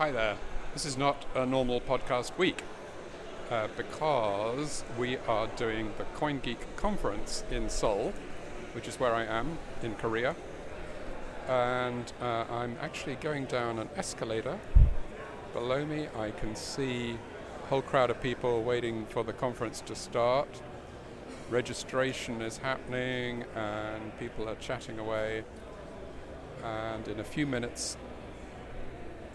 Hi there. This is not a normal podcast week uh, because we are doing the CoinGeek conference in Seoul, which is where I am in Korea. And uh, I'm actually going down an escalator. Below me, I can see a whole crowd of people waiting for the conference to start. Registration is happening, and people are chatting away. And in a few minutes,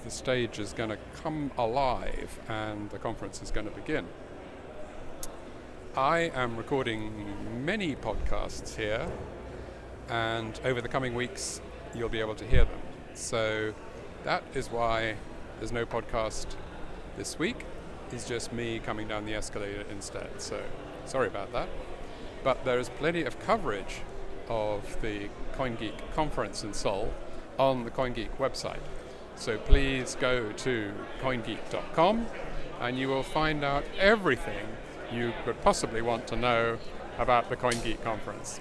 the stage is going to come alive and the conference is going to begin. I am recording many podcasts here, and over the coming weeks, you'll be able to hear them. So that is why there's no podcast this week. It's just me coming down the escalator instead. So sorry about that. But there is plenty of coverage of the CoinGeek conference in Seoul on the CoinGeek website. So please go to coingeek.com and you will find out everything you could possibly want to know about the CoinGeek conference.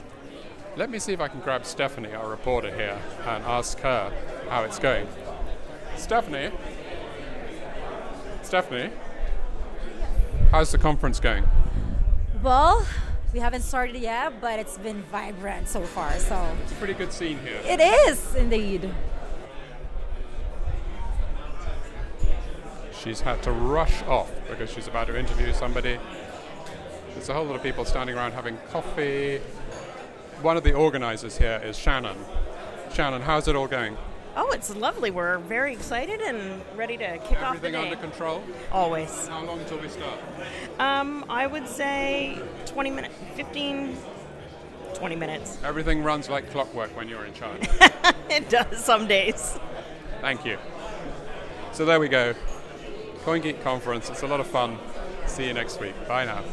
Let me see if I can grab Stephanie, our reporter here, and ask her how it's going. Stephanie? Stephanie? How's the conference going? Well, we haven't started yet, but it's been vibrant so far. So It's a pretty good scene here. it is indeed. She's had to rush off because she's about to interview somebody. There's a whole lot of people standing around having coffee. One of the organizers here is Shannon. Shannon, how's it all going? Oh, it's lovely. We're very excited and ready to kick off the day. Everything under control? Always. How long until we start? Um, I would say 20 minutes, 15, 20 minutes. Everything runs like clockwork when you're in charge. it does some days. Thank you. So there we go. CoinGeek conference. It's a lot of fun. See you next week. Bye now.